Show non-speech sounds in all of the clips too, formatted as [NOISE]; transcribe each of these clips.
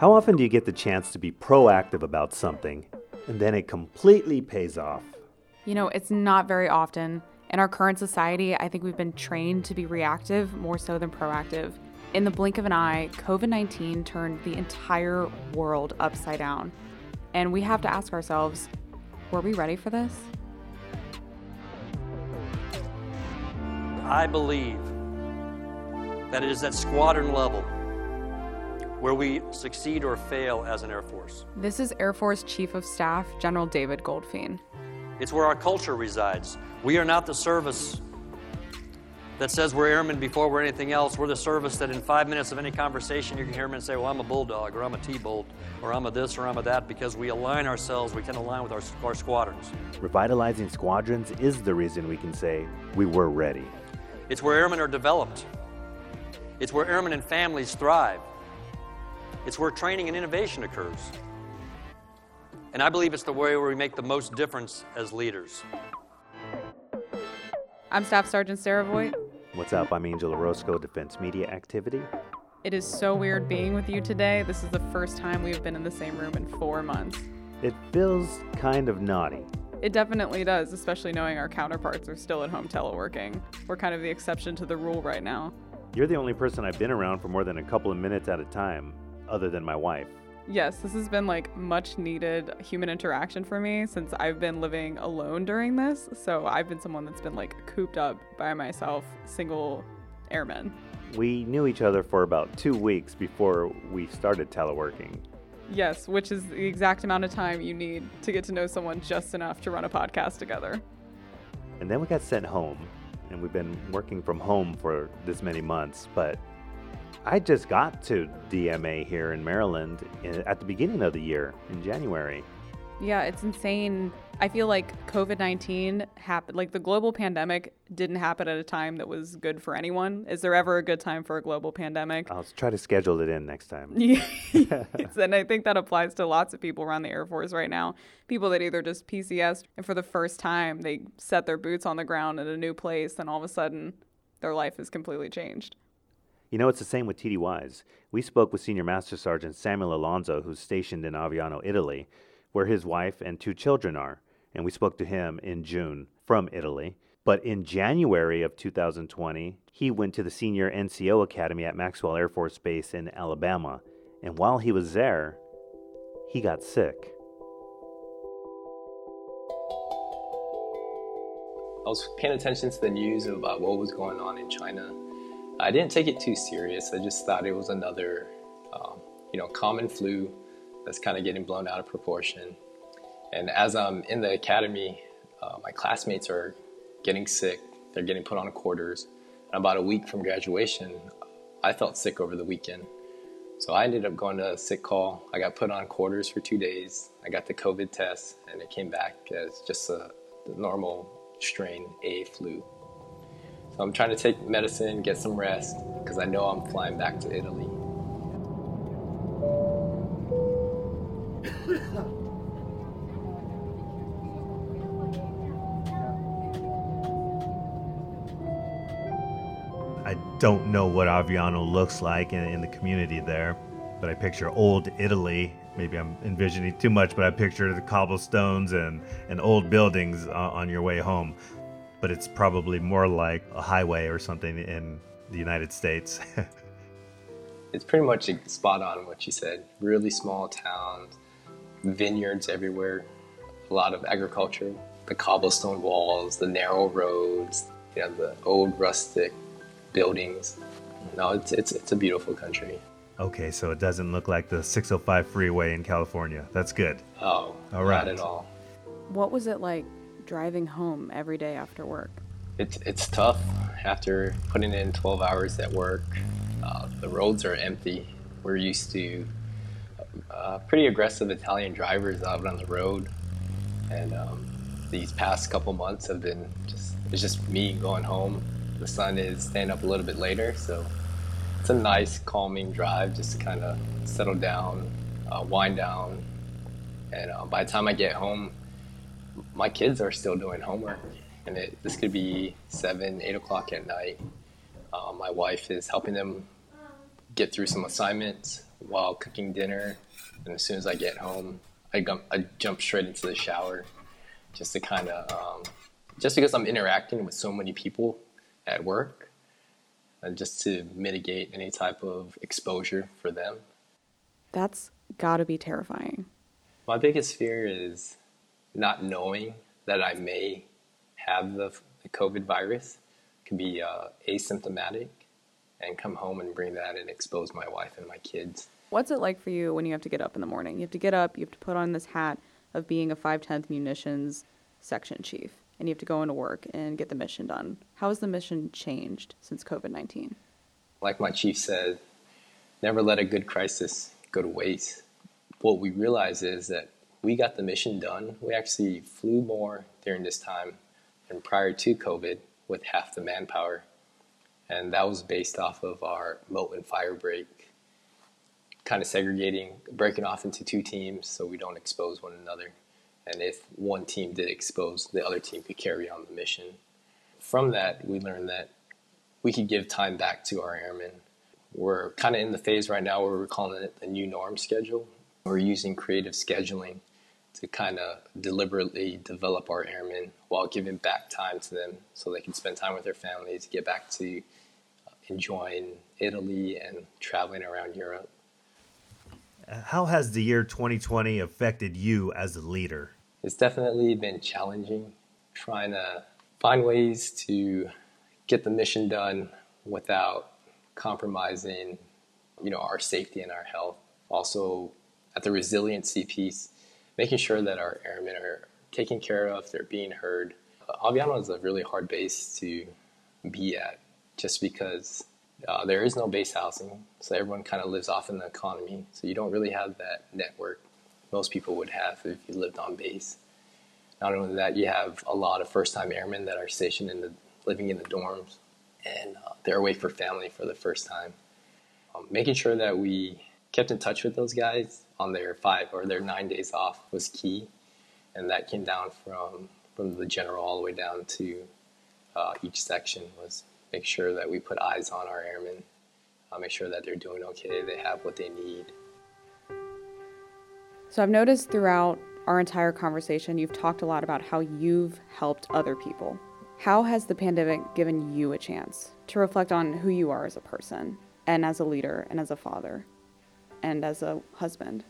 How often do you get the chance to be proactive about something and then it completely pays off? You know, it's not very often. In our current society, I think we've been trained to be reactive more so than proactive. In the blink of an eye, COVID 19 turned the entire world upside down. And we have to ask ourselves were we ready for this? I believe that it is at squadron level where we succeed or fail as an Air Force. This is Air Force Chief of Staff General David Goldfein. It's where our culture resides. We are not the service that says we're airmen before we're anything else. We're the service that in five minutes of any conversation, you can hear men say, Well, I'm a bulldog, or I'm a T bolt, or I'm a this, or I'm a that, because we align ourselves, we can align with our, our squadrons. Revitalizing squadrons is the reason we can say we were ready. It's where airmen are developed, it's where airmen and families thrive, it's where training and innovation occurs. And I believe it's the way where we make the most difference as leaders. I'm Staff Sergeant Sarah Voigt. What's up? I'm Angel Orozco, Defense Media Activity. It is so weird being with you today. This is the first time we've been in the same room in four months. It feels kind of naughty. It definitely does, especially knowing our counterparts are still at home teleworking. We're kind of the exception to the rule right now. You're the only person I've been around for more than a couple of minutes at a time, other than my wife. Yes, this has been like much needed human interaction for me since I've been living alone during this. So I've been someone that's been like cooped up by myself, single airman. We knew each other for about two weeks before we started teleworking. Yes, which is the exact amount of time you need to get to know someone just enough to run a podcast together. And then we got sent home, and we've been working from home for this many months, but I just got to DMA here in Maryland eh, at the beginning of the year in January. Yeah, it's insane. I feel like COVID 19 happened, like the global pandemic didn't happen at a time that was good for anyone. Is there ever a good time for a global pandemic? I'll try to schedule it in next time. [LAUGHS] [LAUGHS] and I think that applies to lots of people around the Air Force right now. People that either just PCS and for the first time they set their boots on the ground in a new place and all of a sudden their life is completely changed. You know, it's the same with TDYs. We spoke with Senior Master Sergeant Samuel Alonso, who's stationed in Aviano, Italy, where his wife and two children are. And we spoke to him in June from Italy. But in January of 2020, he went to the Senior NCO Academy at Maxwell Air Force Base in Alabama. And while he was there, he got sick. I was paying attention to the news about uh, what was going on in China I didn't take it too serious. I just thought it was another, um, you know, common flu that's kind of getting blown out of proportion. And as I'm in the academy, uh, my classmates are getting sick. They're getting put on quarters. And about a week from graduation, I felt sick over the weekend. So I ended up going to a sick call. I got put on quarters for two days. I got the COVID test, and it came back as just a normal strain A flu. So I'm trying to take medicine, get some rest, because I know I'm flying back to Italy. I don't know what Aviano looks like in, in, the community there, but I picture old Italy. Maybe I'm envisioning too much, but I picture the cobblestones and, and old buildings uh, on your way home but it's probably more like a highway or something in the United States. [LAUGHS] it's pretty much spot on what you said. Really small towns, vineyards everywhere, a lot of agriculture, the cobblestone walls, the narrow roads, you know, the old rustic buildings. No, it's, it's, it's a beautiful country. Okay, so it doesn't look like the 605 freeway in California. That's good. Oh, all right. not at all. What was it like driving home every day after work? It's, it's tough after putting in 12 hours at work. Uh, the roads are empty. We're used to uh, pretty aggressive Italian drivers out on the road. And um, these past couple months have been just, it's just me going home. The sun is staying up a little bit later, so it's a nice, calming drive just to kind of settle down, uh, wind down. And uh, by the time I get home, my kids are still doing homework, and it, this could be seven, eight o'clock at night. Uh, my wife is helping them get through some assignments. while cooking dinner. And as soon as I get home, I, I jump straight into the shower just to kind of, um, just because I'm interacting with so many people at work, and just to mitigate any type of exposure for them. That's got to be terrifying. My biggest fear is not knowing that I may have the, the COVID virus, can be uh, asymptomatic, and come home and bring that and expose my wife and my kids. What's it like for you when you have to get up in the morning? You have to get up, you have to put on this hat of being a 510th munitions section chief, and you have to go into work and get the mission done. How has the mission changed since COVID 19? Like my chief said, never let a good crisis go to waste. What we realize is that we got the mission done. We actually flew more during this time and prior to COVID with half the manpower. And that was based off of our moat and fire break, kind of segregating, breaking off into two teams so we don't expose one another. And if one team did expose, the other team could carry on the mission. From that, we learned that we could give time back to our airmen. We're kind of in the phase right now where we're calling it the new norm schedule. We're using creative scheduling to kind of deliberately develop our airmen while giving back time to them so they can spend time with their families, get back to uh, enjoying Italy and traveling around Europe. Uh, how has the year 2020 affected you as a leader? It's definitely been challenging trying to find ways to get the mission done without compromising, you know, our safety and our health. Also, at the resiliency piece, making sure that our airmen are taken care of, they're being heard. Aviano is a really hard base to be at just because uh, there is no base housing, so everyone kind of lives off in the economy. So you don't really have that network most people would have if you lived on base. Not only that, you have a lot of first-time airmen that are stationed in the living in the dorms, and uh, they're away for family for the first time. Um, making sure that we kept in touch with those guys on their five or their nine days off was key, and that came down from from the general all the way down to uh, each section was make sure that we put eyes on our airmen, uh, make sure that they're doing okay, they have what they need. So I've noticed throughout our entire conversation, you've talked a lot about how you've helped other people. How has the pandemic given you a chance to reflect on who you are as a person and as a leader and as a father? And as a husband?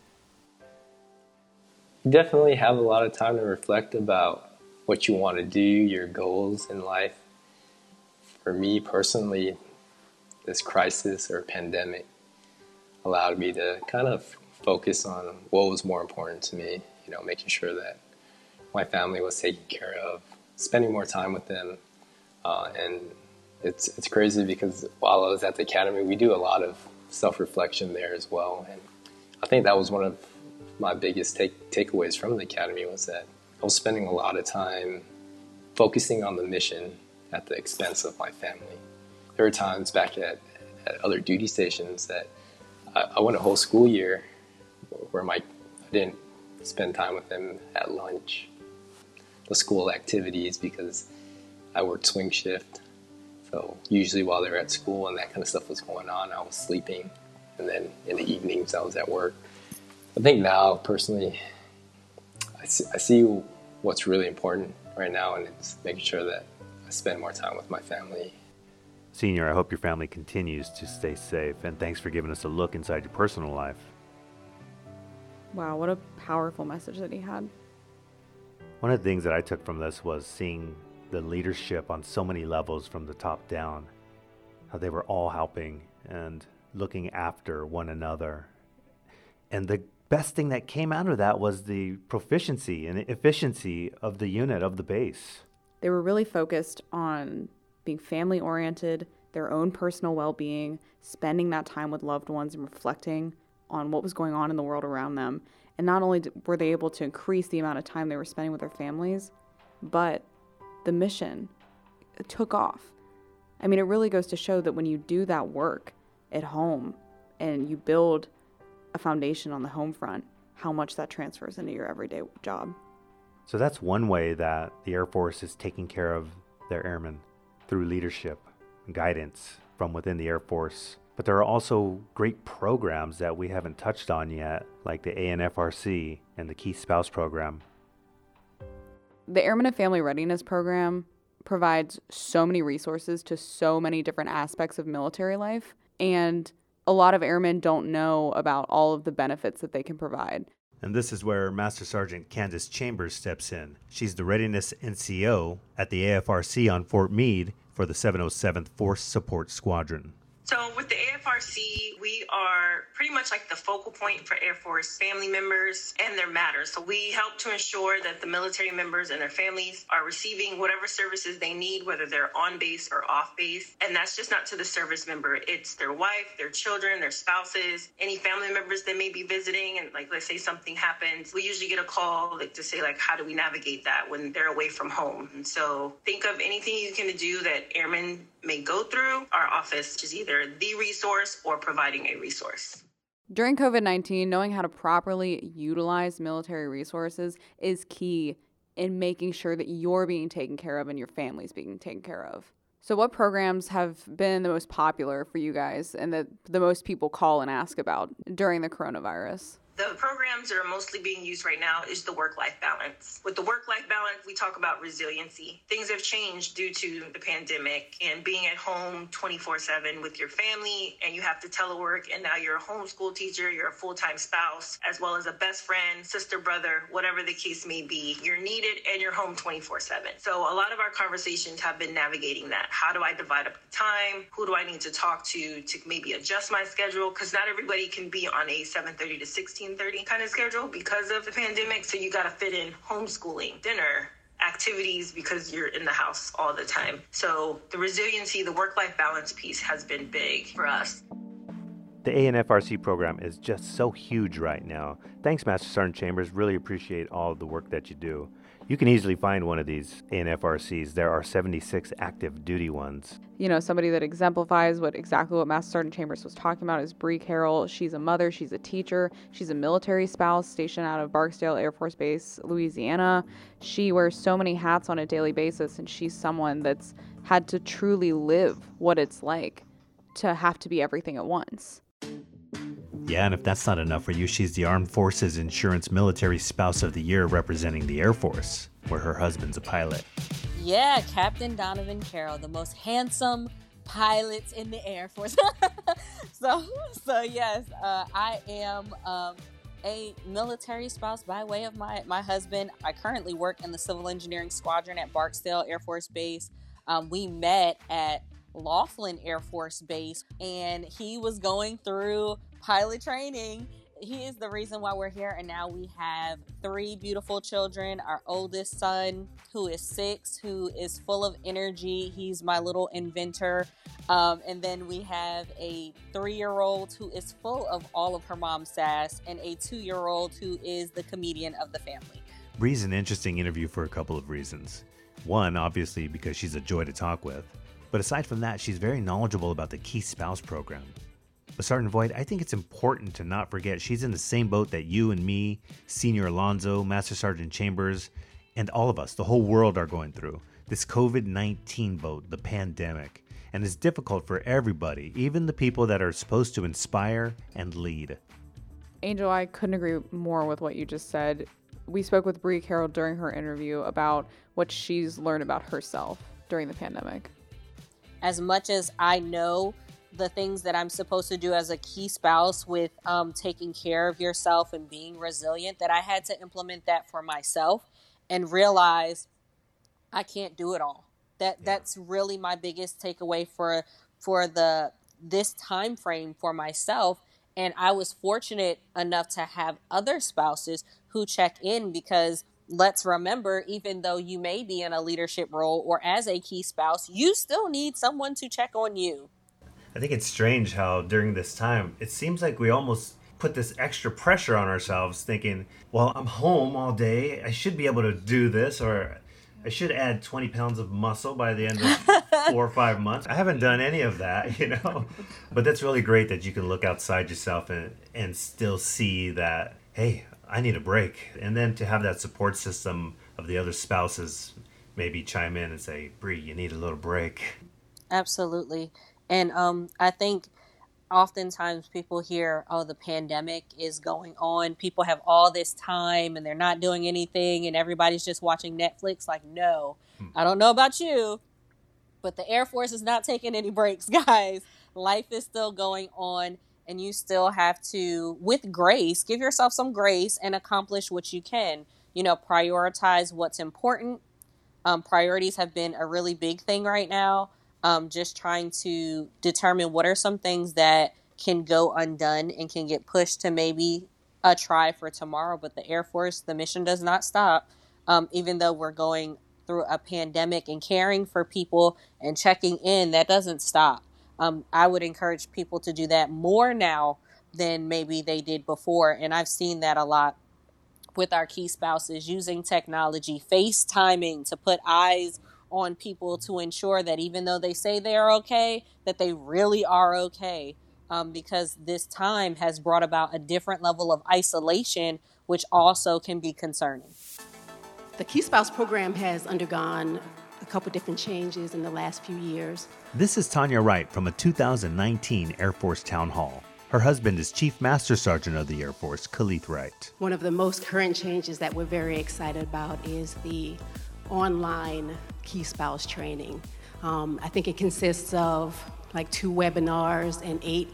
You definitely have a lot of time to reflect about what you want to do, your goals in life. For me personally, this crisis or pandemic allowed me to kind of focus on what was more important to me, you know, making sure that my family was taken care of, spending more time with them. Uh, and it's, it's crazy because while I was at the academy, we do a lot of self reflection there as well. And I think that was one of my biggest take, takeaways from the academy was that I was spending a lot of time focusing on the mission at the expense of my family. There were times back at, at other duty stations that I, I, went a whole school year where my I didn't spend time with them at lunch, the school activities because I worked swing shift so usually while they were at school and that kind of stuff was going on, I was sleeping, and then in the evenings I was at work. I think now, personally, I see, I see what's really important right now, and it's making sure that I spend more time with my family. Senior, I hope your family continues to stay safe, and thanks for giving us a look inside your personal life. Wow, what a powerful message that he had. One of the things that I took from this was seeing the leadership on so many levels from the top down, how they were all helping and looking after one another. And the best thing that came out of that was the proficiency and efficiency of the unit, of the base. They were really focused on being family oriented, their own personal well being, spending that time with loved ones and reflecting on what was going on in the world around them. And not only were they able to increase the amount of time they were spending with their families, but the mission took off. I mean, it really goes to show that when you do that work at home and you build a foundation on the home front, how much that transfers into your everyday job. So that's one way that the Air Force is taking care of their airmen through leadership and guidance from within the Air Force. But there are also great programs that we haven't touched on yet, like the ANFRC and the Key Spouse Program. The Airmen and Family Readiness Program provides so many resources to so many different aspects of military life. And a lot of airmen don't know about all of the benefits that they can provide. And this is where Master Sergeant Candace Chambers steps in. She's the Readiness NCO at the AFRC on Fort Meade for the 707th Force Support Squadron. So with the AFRC, we are pretty much like the focal point for Air Force family members and their matters. So we help to ensure that the military members and their families are receiving whatever services they need, whether they're on base or off base. And that's just not to the service member, it's their wife, their children, their spouses, any family members that may be visiting. And like, let's say something happens, we usually get a call like, to say, like, how do we navigate that when they're away from home? And so think of anything you can do that airmen may go through. Our office is either the resource or providing a resource. During COVID 19, knowing how to properly utilize military resources is key in making sure that you're being taken care of and your family's being taken care of. So, what programs have been the most popular for you guys and that the most people call and ask about during the coronavirus? The programs that are mostly being used right now is the work life balance. With the work life balance, we talk about resiliency. Things have changed due to the pandemic and being at home 24 7 with your family, and you have to telework, and now you're a homeschool teacher, you're a full time spouse, as well as a best friend, sister, brother, whatever the case may be. You're needed and you're home 24 7. So a lot of our conversations have been navigating that. How do I divide up the time? Who do I need to talk to to maybe adjust my schedule? Because not everybody can be on a 7:30 to 16 30 kind of schedule because of the pandemic. So you got to fit in homeschooling, dinner, activities because you're in the house all the time. So the resiliency, the work life balance piece has been big for us. The ANFRC program is just so huge right now. Thanks, Master Sergeant Chambers. Really appreciate all the work that you do. You can easily find one of these ANFRCs. There are 76 active duty ones. You know, somebody that exemplifies what exactly what Master Sergeant Chambers was talking about is Bree Carroll. She's a mother, she's a teacher, she's a military spouse stationed out of Barksdale Air Force Base, Louisiana. She wears so many hats on a daily basis, and she's someone that's had to truly live what it's like to have to be everything at once. Yeah, and if that's not enough for you, she's the Armed Forces Insurance Military Spouse of the Year representing the Air Force, where her husband's a pilot. Yeah, Captain Donovan Carroll, the most handsome pilots in the Air Force. [LAUGHS] so, so yes, uh, I am um, a military spouse by way of my my husband. I currently work in the Civil Engineering Squadron at Barksdale Air Force Base. Um, we met at Laughlin Air Force Base, and he was going through pilot training. He is the reason why we're here. And now we have three beautiful children. Our oldest son, who is six, who is full of energy. He's my little inventor. Um, and then we have a three year old who is full of all of her mom's sass, and a two year old who is the comedian of the family. Bree's an interesting interview for a couple of reasons. One, obviously, because she's a joy to talk with. But aside from that, she's very knowledgeable about the Key Spouse program. But Sergeant Voigt, I think it's important to not forget she's in the same boat that you and me, Senior Alonzo, Master Sergeant Chambers, and all of us, the whole world, are going through. This COVID 19 boat, the pandemic. And it's difficult for everybody, even the people that are supposed to inspire and lead. Angel, I couldn't agree more with what you just said. We spoke with Bree Carroll during her interview about what she's learned about herself during the pandemic. As much as I know the things that I'm supposed to do as a key spouse with um, taking care of yourself and being resilient, that I had to implement that for myself and realize I can't do it all. That yeah. that's really my biggest takeaway for for the this time frame for myself. And I was fortunate enough to have other spouses who check in because let's remember, even though you may be in a leadership role or as a key spouse, you still need someone to check on you. I think it's strange how during this time it seems like we almost put this extra pressure on ourselves thinking, well, I'm home all day. I should be able to do this or I should add 20 pounds of muscle by the end of [LAUGHS] four or five months. I haven't done any of that, [LAUGHS] you know. But that's really great that you can look outside yourself and, and still see that, hey, I need a break. And then to have that support system of the other spouses maybe chime in and say, Bree, you need a little break. Absolutely. And um, I think oftentimes people hear, oh, the pandemic is going on. People have all this time and they're not doing anything and everybody's just watching Netflix. Like, no, hmm. I don't know about you, but the Air Force is not taking any [LAUGHS] breaks, guys. Life is still going on and you still have to, with grace, give yourself some grace and accomplish what you can. You know, prioritize what's important. Um, priorities have been a really big thing right now um, just trying to determine what are some things that can go undone and can get pushed to maybe a try for tomorrow. But the Air Force, the mission does not stop, um, even though we're going through a pandemic and caring for people and checking in, that doesn't stop. Um, I would encourage people to do that more now than maybe they did before. And I've seen that a lot with our key spouses using technology, FaceTiming to put eyes on people to ensure that even though they say they are okay, that they really are okay. Um, because this time has brought about a different level of isolation, which also can be concerning. The Key Spouse program has undergone a couple different changes in the last few years. This is Tanya Wright from a 2019 Air Force Town Hall. Her husband is Chief Master Sergeant of the Air Force, Kaleth Wright. One of the most current changes that we're very excited about is the online key spouse training. Um, I think it consists of like two webinars and eight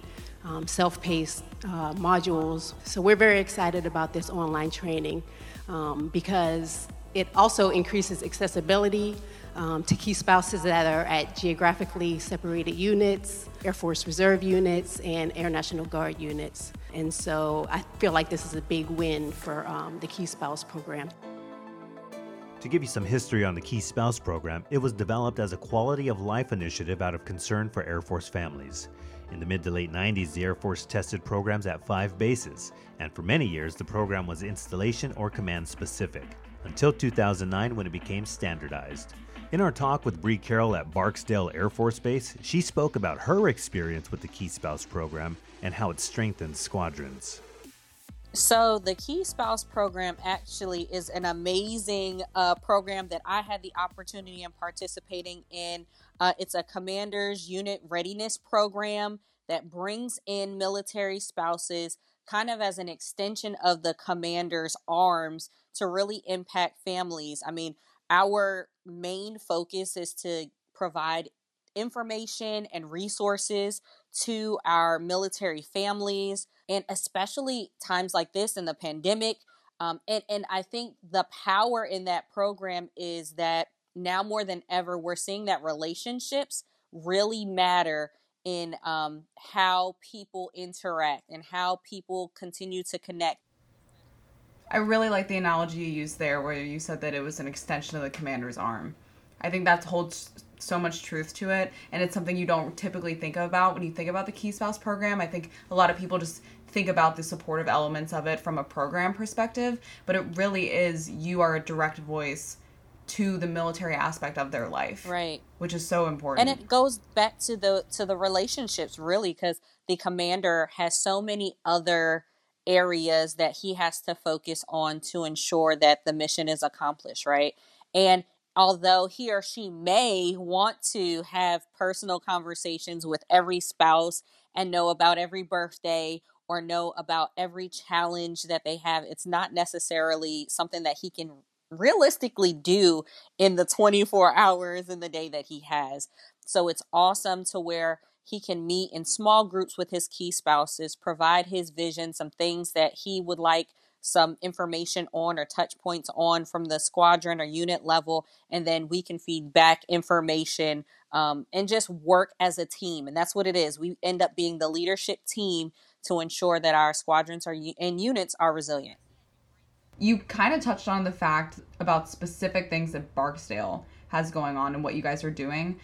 um, self paced uh, modules. So we're very excited about this online training um, because it also increases accessibility um, to key spouses that are at geographically separated units, Air Force Reserve units, and Air National Guard units. And so I feel like this is a big win for um, the Key Spouse program. To give you some history on the Key Spouse program, it was developed as a quality of life initiative out of concern for Air Force families. In the mid to late 90s, the Air Force tested programs at five bases, and for many years, the program was installation or command specific, until 2009 when it became standardized. In our talk with Bree Carroll at Barksdale Air Force Base, she spoke about her experience with the Key Spouse program and how it strengthens squadrons. So, the Key Spouse program actually is an amazing uh, program that I had the opportunity in participating in. Uh, it's a commander's unit readiness program that brings in military spouses kind of as an extension of the commander's arms to really impact families. I mean, our main focus is to provide information and resources to our military families and especially times like this in the pandemic. Um, and, and I think the power in that program is that now more than ever, we're seeing that relationships really matter in um, how people interact and how people continue to connect. I really like the analogy you used there where you said that it was an extension of the commander's arm. I think that holds so much truth to it and it's something you don't typically think about when you think about the key spouse program. I think a lot of people just think about the supportive elements of it from a program perspective but it really is you are a direct voice to the military aspect of their life right. which is so important. And it goes back to the to the relationships really because the commander has so many other areas that he has to focus on to ensure that the mission is accomplished right? And although he or she may want to have personal conversations with every spouse and know about every birthday or know about every challenge that they have, it's not necessarily something that he can realistically do in the 24 hours in the day that he has. So it's awesome to where he can meet in small groups with his key spouses, provide his vision, some things that he would like some information on or touch points on from the squadron or unit level, and then we can feed back information um, and just work as a team. And that's what it is. We end up being the leadership team to ensure that our squadrons are and units are resilient. You kind of touched on the fact about specific things that Barksdale has going on and what you guys are doing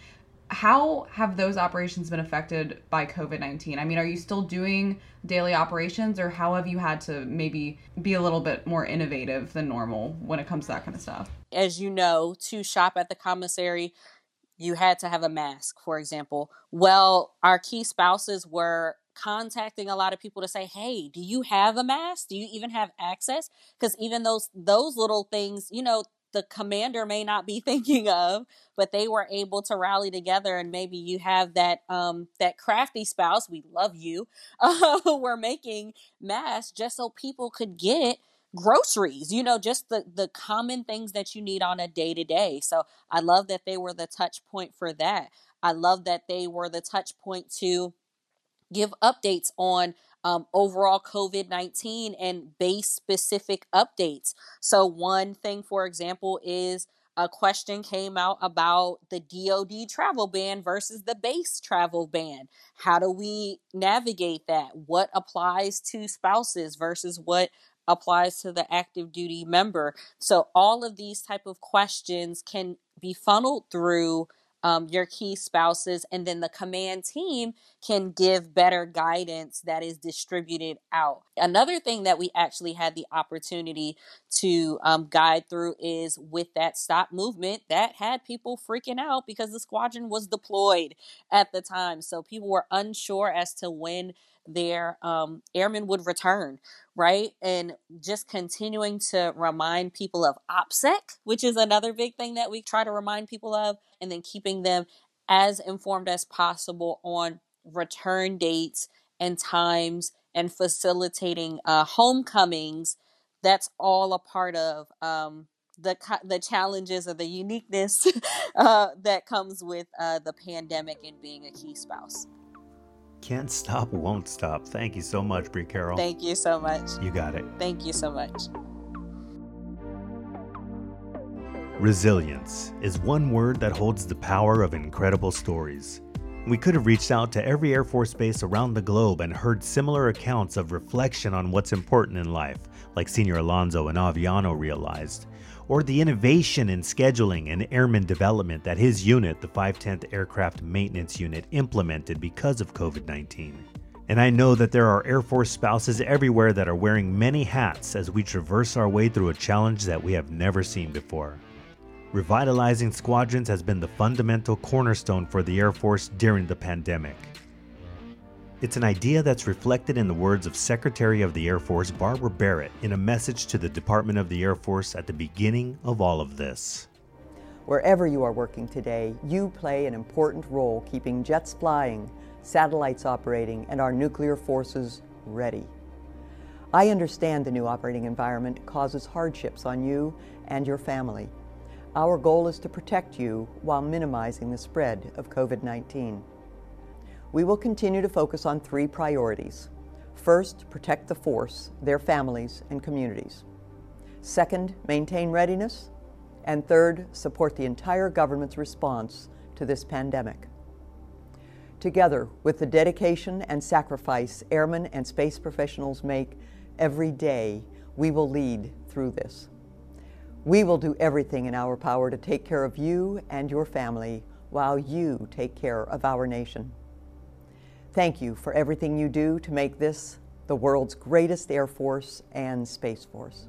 how have those operations been affected by COVID 19? I mean, are you still doing daily operations or how have you had to maybe be a little bit more innovative than normal when it comes to that kind of stuff? As you know, to shop at the commissary, you had to have a mask, for example. Well, our key spouses were contacting a lot of people to say, "Hey, do you have a mask? Do you even have access?" Because even those those little things, you know, the commander may not be [LAUGHS] thinking of, but they were able to rally together and maybe you have that um that crafty spouse, we love you. [LAUGHS] Uh, we're making masks just so people could get groceries, you know, just the the common things that you need on a day to day. So I love that they were the touch point for that. I love that they were the touch point to give updates on um, overall COVID 19 and base specific updates. So, one thing, for example, is a question came out about the DoD travel ban versus the base travel ban. How do we navigate that? What applies to spouses versus what applies to the active duty member? So all of these type of questions can be funneled through um, your key spouses, and then the command team can give better guidance that is distributed out. Another thing that we actually had the opportunity to um, guide through is with that stop movement that had people freaking out because the squadron was deployed at the time. So people were unsure as to when their um, airmen would return, right? And just continuing to remind people of OPSEC, which is another big thing that we try to remind people of, and then keeping them as informed as possible on return dates and times and facilitating uh, homecomings. That's all a part of um, the the challenges or the uniqueness [LAUGHS] uh, that comes with uh, the pandemic and being a key spouse. Can't stop, won't stop. Thank you so much, Bree Carroll. Thank you so much. You got it. Thank you so much. Resilience is one word that holds the power of incredible stories. We could have reached out to every Air Force base around the globe and heard similar accounts of reflection on what's important in life, like Senior Alonzo and Aviano realized or the innovation in scheduling and airman development that his unit, the 510th Aircraft Maintenance Unit, implemented because of COVID 19. And I know that there are Air Force spouses everywhere that are wearing many hats as we traverse our way through a challenge that we have never seen before. Revitalizing squadrons has been the fundamental cornerstone for the Air Force during the pandemic. It's an idea that's reflected in the words of Secretary of the Air Force Barbara Barrett in a message to the Department of the Air Force at the beginning of all of this. Wherever you are working today, you play an important role keeping jets flying, satellites operating, and our nuclear forces ready. I understand the new operating environment causes hardships on you and your family. Our goal is to protect you while minimizing the spread of COVID 19 we will continue to focus on three priorities. First, protect the force, their families, and communities. Second, maintain readiness. And third, support the entire government's response to this pandemic. Together, with the dedication and sacrifice airmen and space professionals make every day, we will lead through this. We will do everything in our power to take care of you and your family while you take care of our nation. Thank you for everything you do to make this the world's greatest Air Force and Space Force.